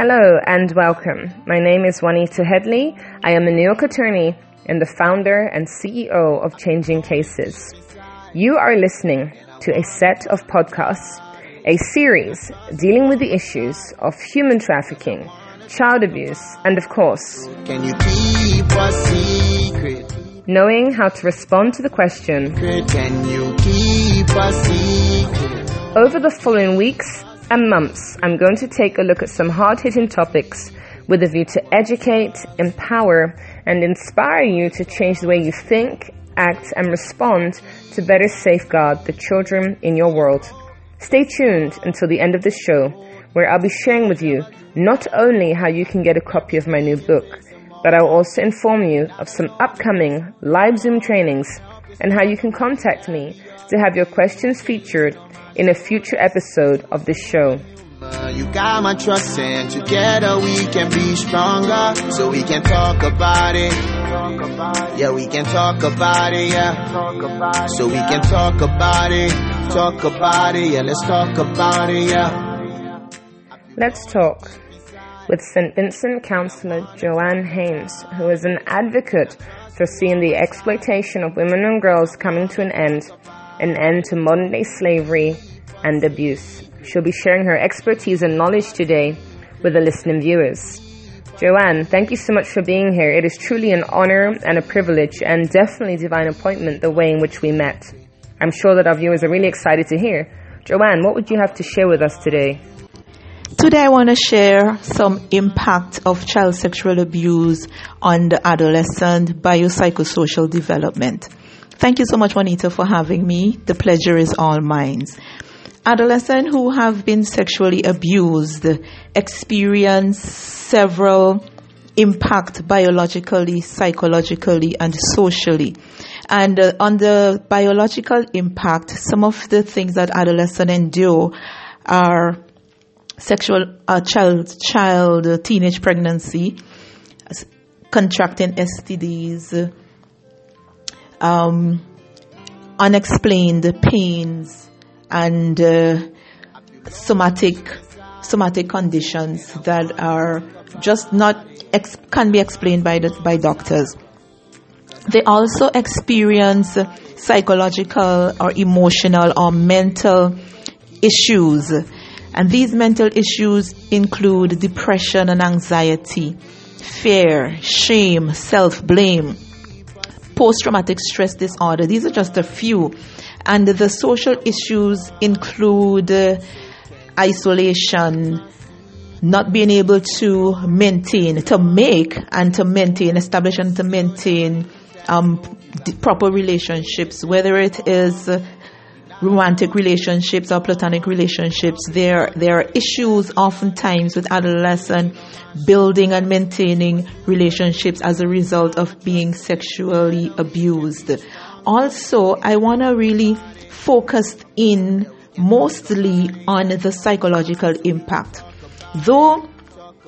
Hello and welcome. My name is Juanita Headley. I am a New York attorney and the founder and CEO of Changing Cases. You are listening to a set of podcasts, a series dealing with the issues of human trafficking, child abuse, and of course, Can you keep a secret? knowing how to respond to the question Can you keep a secret? Over the following weeks and months, I'm going to take a look at some hard hitting topics with a view to educate, empower, and inspire you to change the way you think, act, and respond to better safeguard the children in your world. Stay tuned until the end of the show, where I'll be sharing with you not only how you can get a copy of my new book, but I'll also inform you of some upcoming live Zoom trainings and how you can contact me to have your questions featured in a future episode of this show. You got my trust and together we can be stronger so we can talk about it. Yeah, we can talk about it, yeah. So we can talk about it, talk about it, yeah, let's talk about it, yeah. Let's talk with St. Vincent counselor Joanne Haynes, who is an advocate for seeing the exploitation of women and girls coming to an end, an end to modern day slavery and abuse. She'll be sharing her expertise and knowledge today with the listening viewers. Joanne, thank you so much for being here. It is truly an honor and a privilege and definitely divine appointment the way in which we met. I'm sure that our viewers are really excited to hear. Joanne, what would you have to share with us today? Today I want to share some impact of child sexual abuse on the adolescent biopsychosocial development. Thank you so much, Juanita, for having me. The pleasure is all mine. Adolescents who have been sexually abused experience several impact biologically, psychologically, and socially. And uh, on the biological impact, some of the things that adolescents endure are sexual uh, child child uh, teenage pregnancy contracting STDs um, unexplained pains and uh, somatic somatic conditions that are just not ex- can be explained by the, by doctors they also experience psychological or emotional or mental issues. And these mental issues include depression and anxiety, fear, shame, self blame, post traumatic stress disorder. These are just a few. And the social issues include uh, isolation, not being able to maintain, to make and to maintain, establish and to maintain um, proper relationships, whether it is romantic relationships or platonic relationships. There, there are issues oftentimes with adolescent building and maintaining relationships as a result of being sexually abused. Also, I want to really focus in mostly on the psychological impact. Though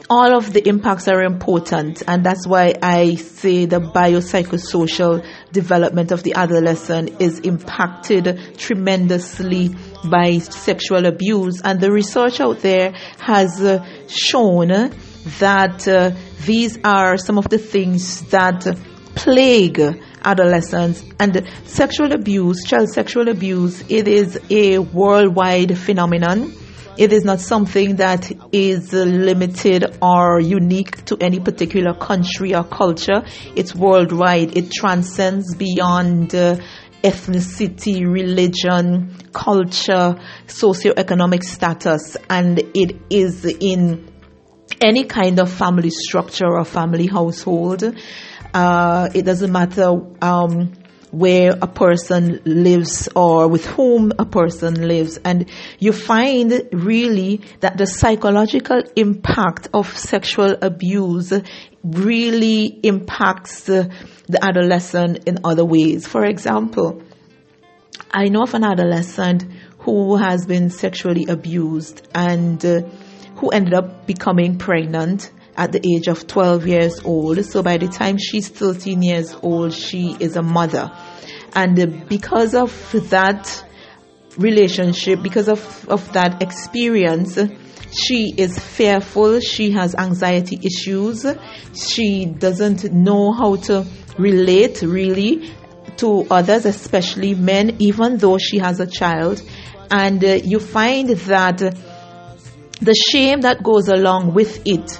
all of the impacts are important and that's why I say the biopsychosocial development of the adolescent is impacted tremendously by sexual abuse. And the research out there has uh, shown that uh, these are some of the things that plague adolescents. And sexual abuse child sexual abuse it is a worldwide phenomenon it is not something that is limited or unique to any particular country or culture. It's worldwide. It transcends beyond uh, ethnicity, religion, culture, socioeconomic status, and it is in any kind of family structure or family household. Uh, it doesn't matter um, where a person lives or with whom a person lives. And you find really that the psychological impact of sexual abuse really impacts the, the adolescent in other ways. For example, I know of an adolescent who has been sexually abused and uh, who ended up becoming pregnant at the age of 12 years old. So by the time she's 13 years old, she is a mother. And uh, because of that relationship, because of, of that experience, she is fearful, she has anxiety issues, she doesn't know how to relate really to others, especially men, even though she has a child. And uh, you find that the shame that goes along with it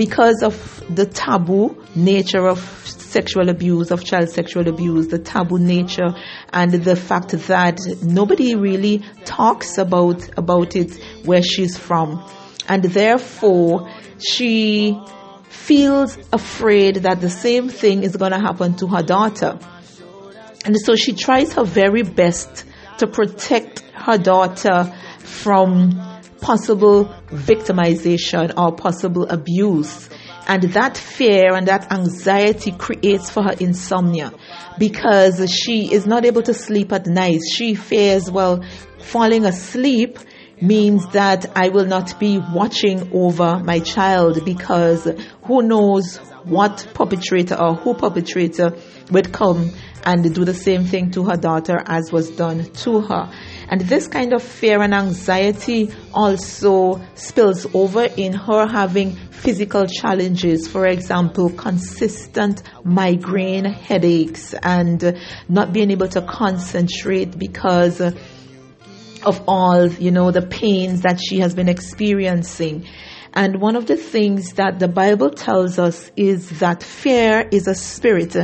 because of the taboo nature of sexual abuse, of child sexual abuse, the taboo nature, and the fact that nobody really talks about, about it where she's from. And therefore, she feels afraid that the same thing is going to happen to her daughter. And so she tries her very best to protect her daughter from possible victimization or possible abuse. And that fear and that anxiety creates for her insomnia because she is not able to sleep at night. She fears, well, falling asleep means that I will not be watching over my child because who knows what perpetrator or who perpetrator would come and do the same thing to her daughter as was done to her. And this kind of fear and anxiety also spills over in her having physical challenges. For example, consistent migraine headaches and not being able to concentrate because of all, you know, the pains that she has been experiencing. And one of the things that the Bible tells us is that fear is a spirit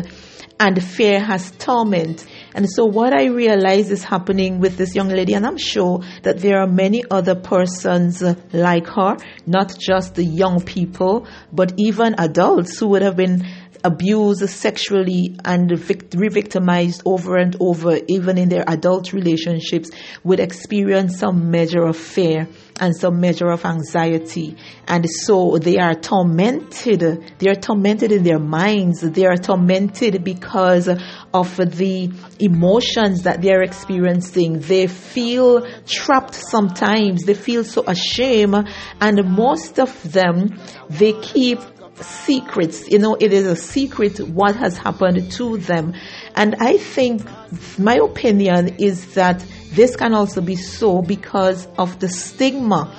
and fear has torment. And so what I realize is happening with this young lady, and I'm sure that there are many other persons like her, not just the young people, but even adults who would have been abused sexually and re-victimized over and over, even in their adult relationships, would experience some measure of fear and some measure of anxiety. And so they are tormented. They are tormented in their minds. They are tormented because of the emotions that they are experiencing. They feel trapped sometimes. They feel so ashamed. And most of them, they keep secrets. You know, it is a secret what has happened to them. And I think my opinion is that this can also be so because of the stigma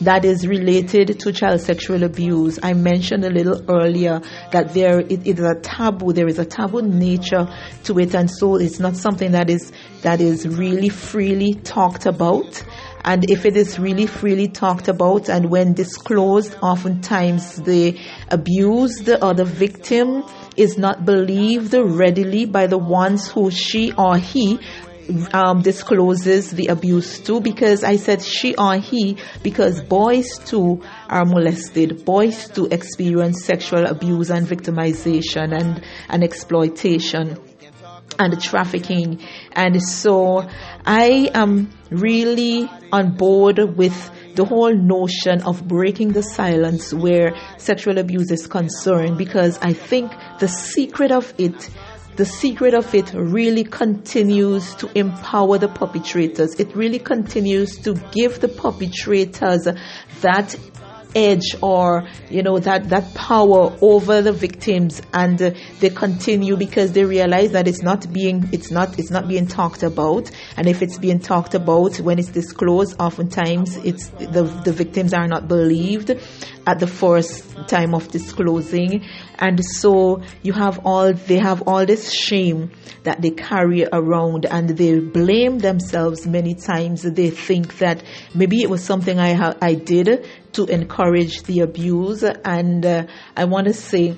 that is related to child sexual abuse. I mentioned a little earlier that there it is a taboo. There is a taboo nature to it, and so it's not something that is that is really freely talked about. And if it is really freely talked about and when disclosed, oftentimes the abused or the victim is not believed readily by the ones who she or he um, discloses the abuse to because I said she or he because boys too are molested. Boys too experience sexual abuse and victimization and, and exploitation and trafficking. And so I am really on board with the whole notion of breaking the silence where sexual abuse is concerned because I think the secret of it the secret of it really continues to empower the perpetrators. It really continues to give the perpetrators that edge or you know that that power over the victims and uh, they continue because they realize that it's not being it's not it's not being talked about. And if it's being talked about when it's disclosed oftentimes it's the the victims are not believed at the first time of disclosing. And so you have all they have all this shame that they carry around and they blame themselves many times. They think that maybe it was something i ha- i did to encourage the abuse and uh, i want to say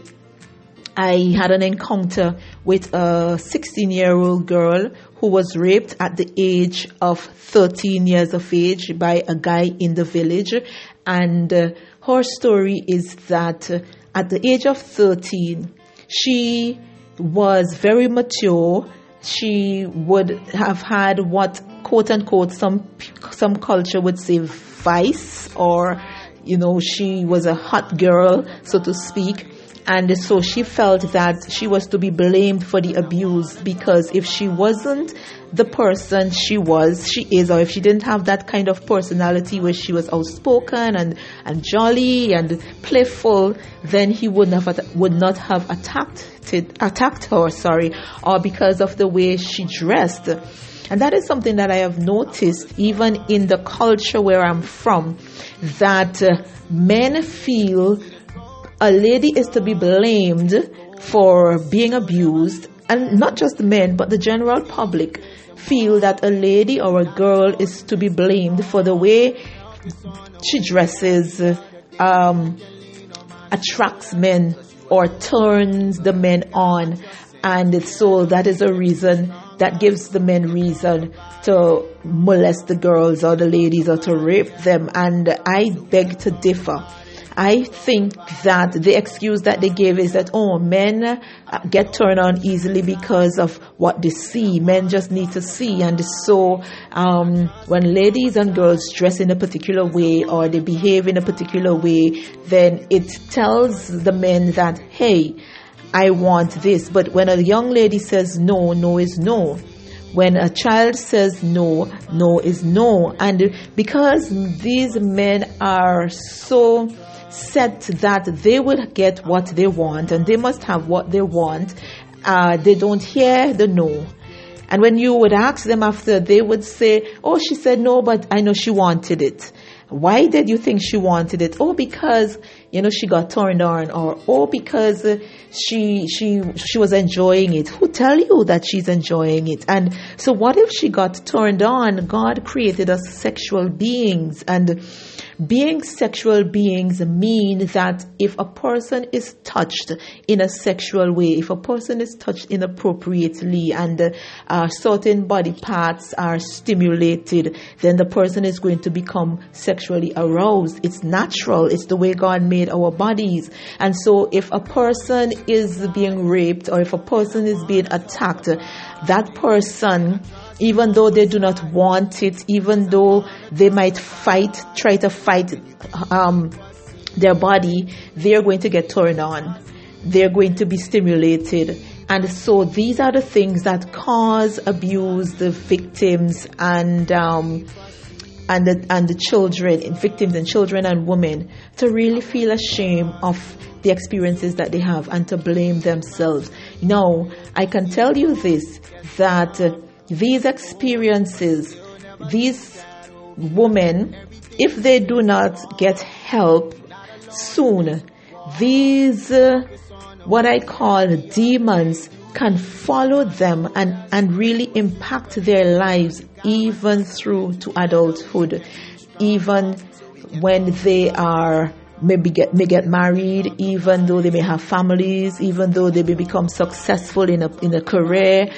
I had an encounter with a 16 year old girl who was raped at the age of 13 years of age by a guy in the village. And uh, her story is that uh, at the age of 13, she was very mature. She would have had what quote unquote some some culture would say vice or you know she was a hot girl so to speak and so she felt that she was to be blamed for the abuse because if she wasn't the person she was, she is, or if she didn't have that kind of personality where she was outspoken and, and jolly and playful, then he would not have, would not have attacked, attacked her, sorry, or because of the way she dressed. And that is something that I have noticed even in the culture where I'm from, that uh, men feel a lady is to be blamed for being abused, and not just men, but the general public feel that a lady or a girl is to be blamed for the way she dresses, um, attracts men, or turns the men on. And so that is a reason that gives the men reason to molest the girls or the ladies or to rape them. And I beg to differ. I think that the excuse that they give is that, oh, men uh, get turned on easily because of what they see. Men just need to see. And so, um, when ladies and girls dress in a particular way or they behave in a particular way, then it tells the men that, hey, I want this. But when a young lady says no, no is no. When a child says no, no is no. And because these men are so set that they will get what they want and they must have what they want, uh, they don't hear the no. And when you would ask them after, they would say, Oh, she said no, but I know she wanted it. Why did you think she wanted it? Oh, because, you know, she got turned on or, oh, because she, she, she was enjoying it. Who tell you that she's enjoying it? And so what if she got turned on? God created us sexual beings and being sexual beings mean that if a person is touched in a sexual way, if a person is touched inappropriately and uh, certain body parts are stimulated, then the person is going to become sexually aroused. It's natural. It's the way God made our bodies. And so if a person is being raped or if a person is being attacked, that person even though they do not want it, even though they might fight, try to fight um, their body, they're going to get turned on. They're going to be stimulated. And so these are the things that cause abuse the victims and um, and the, and the children, victims and children and women, to really feel ashamed of the experiences that they have and to blame themselves. Now, I can tell you this that. Uh, these experiences, these women, if they do not get help soon, these, uh, what I call demons, can follow them and, and really impact their lives even through to adulthood, even when they are maybe get may get married, even though they may have families, even though they may become successful in a in a career,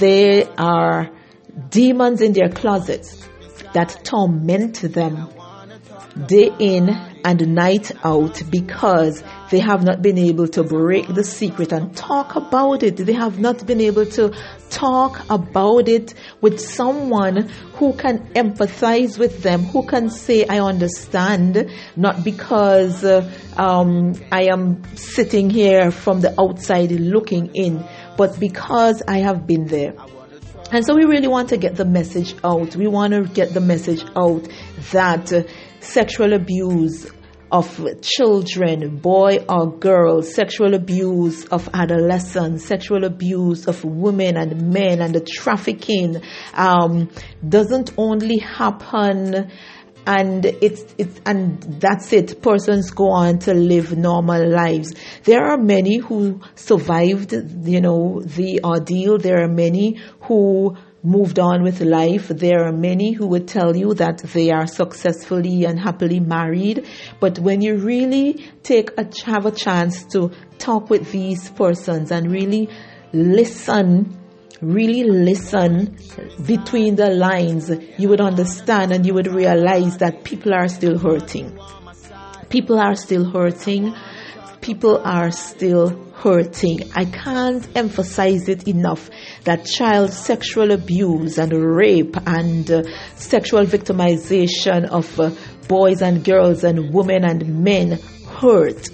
they are demons in their closets that torment them day in and night out because they have not been able to break the secret and talk about it. They have not been able to talk about it with someone who can empathize with them, who can say, I understand, not because uh, um, I am sitting here from the outside looking in, but because I have been there. And so we really want to get the message out. We want to get the message out that sexual abuse of children, boy or girl, sexual abuse of adolescents, sexual abuse of women and men, and the trafficking um, doesn't only happen and it's it's and that's it. Persons go on to live normal lives. There are many who survived you know the ordeal. There are many who moved on with life there are many who would tell you that they are successfully and happily married but when you really take a have a chance to talk with these persons and really listen really listen between the lines, you would understand and you would realize that people are still hurting. People are still hurting. People are still hurting. I can't emphasize it enough that child sexual abuse and rape and uh, sexual victimization of uh, boys and girls and women and men hurt.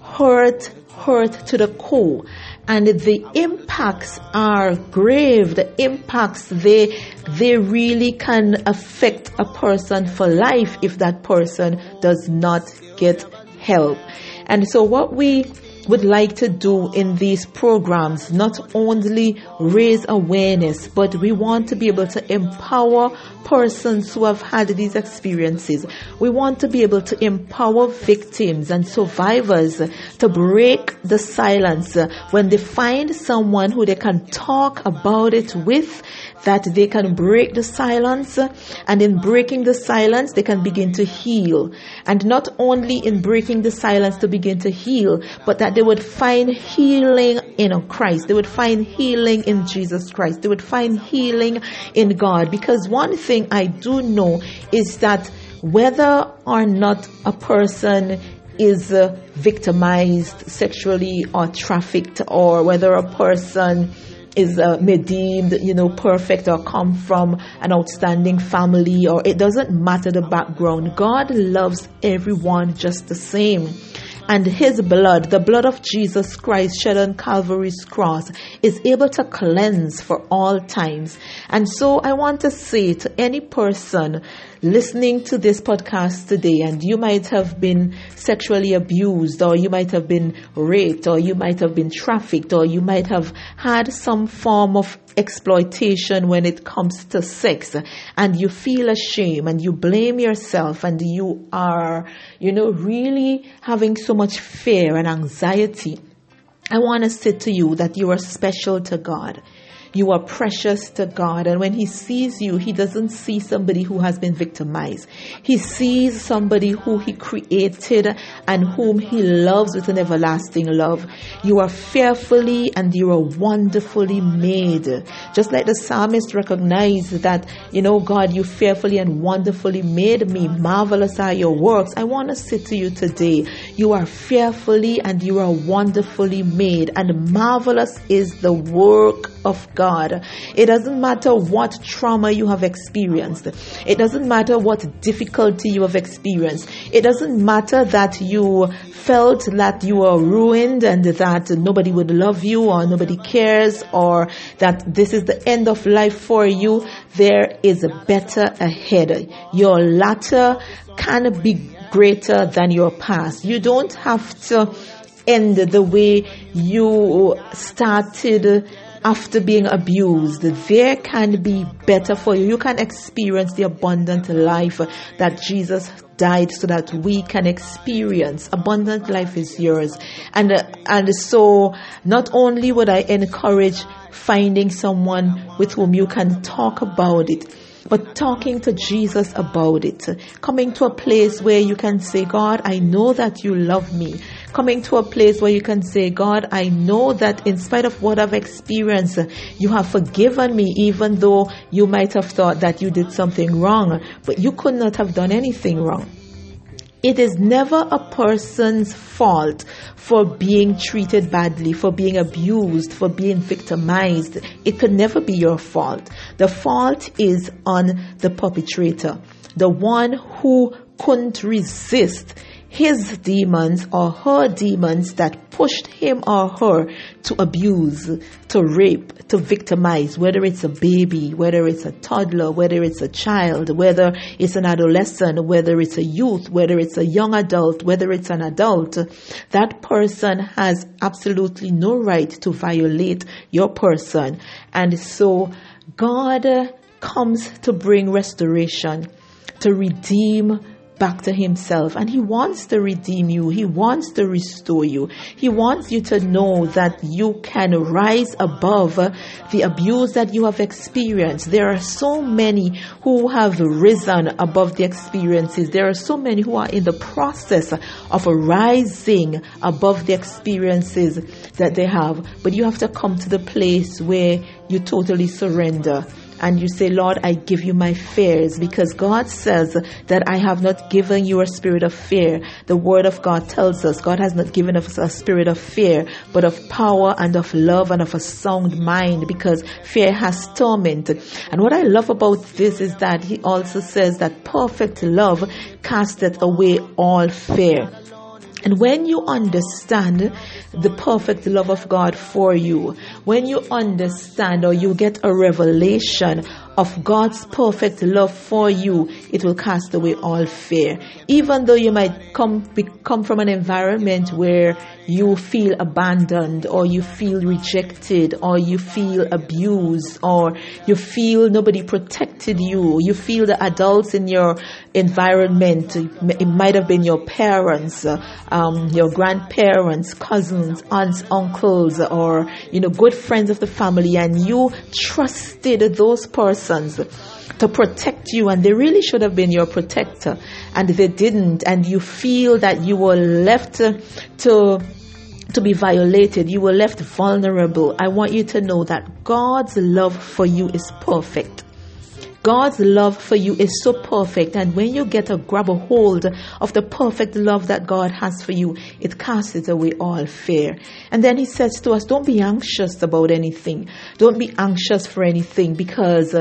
Hurt, hurt to the core and the impacts are grave. The impacts they they really can affect a person for life if that person does not get help. And so what we would like to do in these programs, not only raise awareness, but we want to be able to empower persons who have had these experiences. We want to be able to empower victims and survivors to break the silence when they find someone who they can talk about it with that they can break the silence. And in breaking the silence they can begin to heal. And not only in breaking the silence to begin to heal but that they would find healing in Christ. They would find healing in Jesus Christ. They would find healing in God. Because one thing I do know is that whether or not a person is uh, victimized sexually or trafficked or whether a person is uh, you know perfect or come from an outstanding family or it doesn't matter the background. God loves everyone just the same and his blood, the blood of Jesus Christ shed on Calvary's cross, is able to cleanse for all times. And so I want to say to any person listening to this podcast today, and you might have been sexually abused, or you might have been raped, or you might have been trafficked, or you might have had some form of exploitation when it comes to sex, and you feel ashamed and you blame yourself, and you are, you know, really having so much fear and anxiety. I want to say to you that you are special to God. You are precious to God. And when He sees you, He doesn't see somebody who has been victimized. He sees somebody who He created and whom He loves with an everlasting love. You are fearfully and you are wonderfully made. Just like the psalmist recognized that, you know, God, you fearfully and wonderfully made me. Marvelous are your works. I want to say to you today, you are fearfully and you are wonderfully made and marvelous is the work of God. God. It doesn't matter what trauma you have experienced. It doesn't matter what difficulty you have experienced. It doesn't matter that you felt that you were ruined and that nobody would love you or nobody cares or that this is the end of life for you. There is a better ahead. Your latter can be greater than your past. You don't have to end the way you started after being abused, there can be better for you. You can experience the abundant life that Jesus died so that we can experience. Abundant life is yours. And, uh, and so not only would I encourage finding someone with whom you can talk about it, but talking to Jesus about it, coming to a place where you can say, God, I know that you love me coming to a place where you can say, God, I know that in spite of what I've experienced, you have forgiven me, even though you might have thought that you did something wrong, but you could not have done anything wrong. It is never a person's fault for being treated badly, for being abused, for being victimized. It could never be your fault. The fault is on the perpetrator, the one who couldn't resist his demons or her demons that pushed him or her to abuse, to rape, to victimize, whether it's a baby, whether it's a toddler, whether it's a child, whether it's an adolescent, whether it's a youth, whether it's a young adult, whether it's an adult, that person has absolutely no right to violate your person. And so God comes to bring restoration, to redeem back to himself and he wants to redeem you. He wants to restore you. He wants you to know that you can rise above the abuse that you have experienced. There are so many who have risen above the experiences. There are so many who are in the process of rising above the experiences that they have. But you have to come to the place where you totally surrender and you say, Lord, I give you my fears because God says that I have not given you a spirit of fear. The word of God tells us God has not given us a spirit of fear, but of power and of love and of a sound mind because fear has torment. And what I love about this is that he also says that perfect love casteth away all fear. And when you understand the perfect love of God for you, when you understand or you get a revelation of God's perfect love for you, it will cast away all fear. Even though you might come, be, come from an environment where you feel abandoned or you feel rejected or you feel abused or you feel nobody protected you, you feel the adults in your environment, it might have been your parents, um, your grandparents, cousins, aunts, uncles, or, you know, good friends of the family and you trusted those persons to protect you and they really should have been your protector. And they didn't and you feel that you were left to to be violated you were left vulnerable i want you to know that god's love for you is perfect God's love for you is so perfect, and when you get a grab a hold of the perfect love that God has for you, it casts away all fear. And then He says to us, Don't be anxious about anything. Don't be anxious for anything because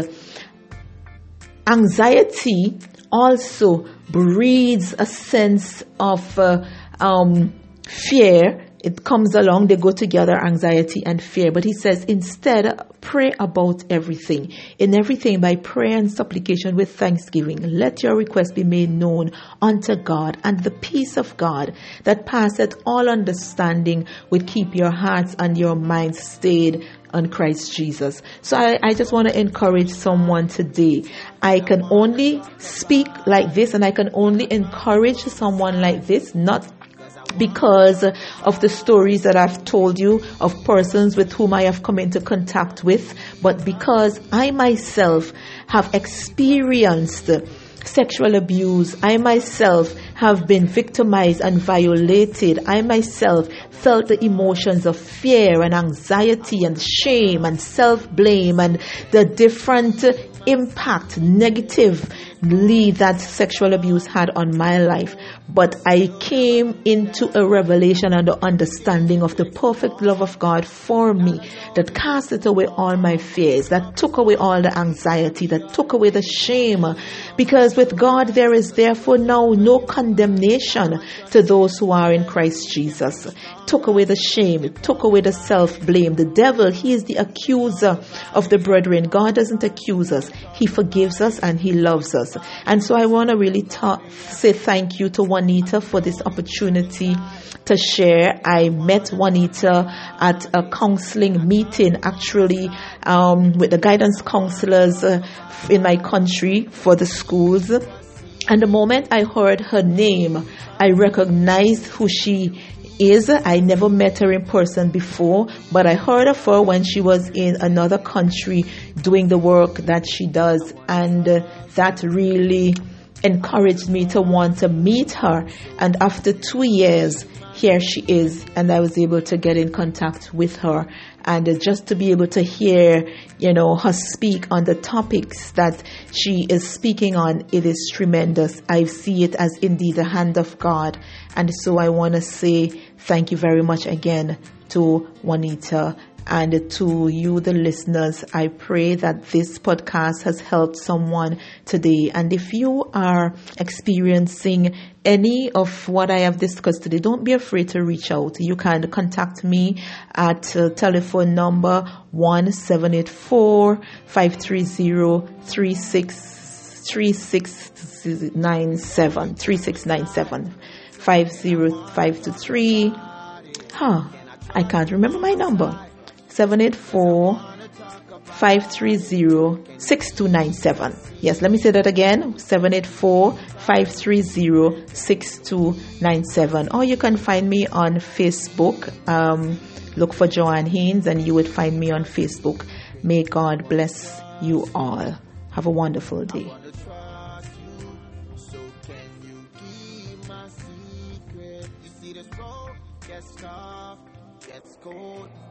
anxiety also breeds a sense of uh, um, fear it comes along, they go together, anxiety and fear. But he says, instead, pray about everything. In everything, by prayer and supplication with thanksgiving, let your request be made known unto God, and the peace of God that passeth all understanding will keep your hearts and your minds stayed on Christ Jesus. So I, I just want to encourage someone today. I can only speak like this and I can only encourage someone like this, not because of the stories that I've told you of persons with whom I have come into contact with, but because I myself have experienced sexual abuse. I myself have been victimized and violated. I myself felt the emotions of fear and anxiety and shame and self blame and the different impact, negatively that sexual abuse had on my life. But I came into a revelation and an understanding of the perfect love of God for me that casted away all my fears, that took away all the anxiety, that took away the shame. Because with God there is therefore now no condemnation to those who are in Christ Jesus. It took away the shame, it took away the self blame. The devil, he is the accuser of the brethren. God doesn't accuse us. He forgives us and He loves us. And so I want to really talk, say thank you to Juanita for this opportunity to share. I met Juanita at a counseling meeting actually um, with the guidance counselors uh, in my country for the schools. And the moment I heard her name, I recognized who she is I never met her in person before, but I heard of her when she was in another country doing the work that she does, and uh, that really encouraged me to want to meet her. And after two years, here she is, and I was able to get in contact with her and just to be able to hear, you know, her speak on the topics that she is speaking on, it is tremendous. I see it as indeed the hand of God. And so I want to say thank you very much again to Juanita and to you, the listeners, I pray that this podcast has helped someone today. And if you are experiencing any of what I have discussed today, don't be afraid to reach out. You can contact me at uh, telephone number 1784 530 3697 3697 50523. Huh, I can't remember my number. 784 530 6297. Yes, let me say that again 784 530 6297. Or you can find me on Facebook. Um, look for Joanne Haynes and you would find me on Facebook. May God bless you all. Have a wonderful day.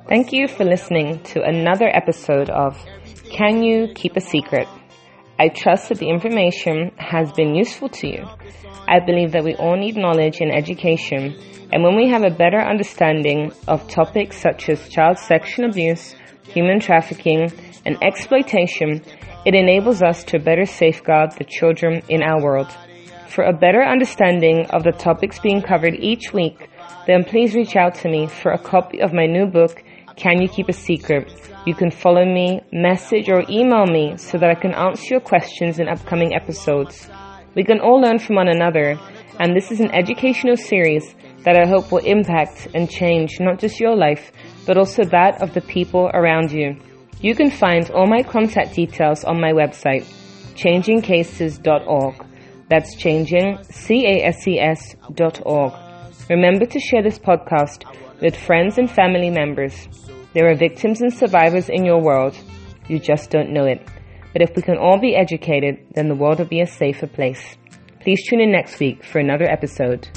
Thank you for listening to another episode of Can You Keep a Secret? I trust that the information has been useful to you. I believe that we all need knowledge and education, and when we have a better understanding of topics such as child sexual abuse, human trafficking, and exploitation, it enables us to better safeguard the children in our world. For a better understanding of the topics being covered each week, then please reach out to me for a copy of my new book, Can you keep a secret? You can follow me, message or email me so that I can answer your questions in upcoming episodes. We can all learn from one another, and this is an educational series that I hope will impact and change not just your life, but also that of the people around you. You can find all my contact details on my website, changingcases.org. That's changing, C-A-S-E-S dot org. Remember to share this podcast with friends and family members. There are victims and survivors in your world. You just don't know it. But if we can all be educated, then the world will be a safer place. Please tune in next week for another episode.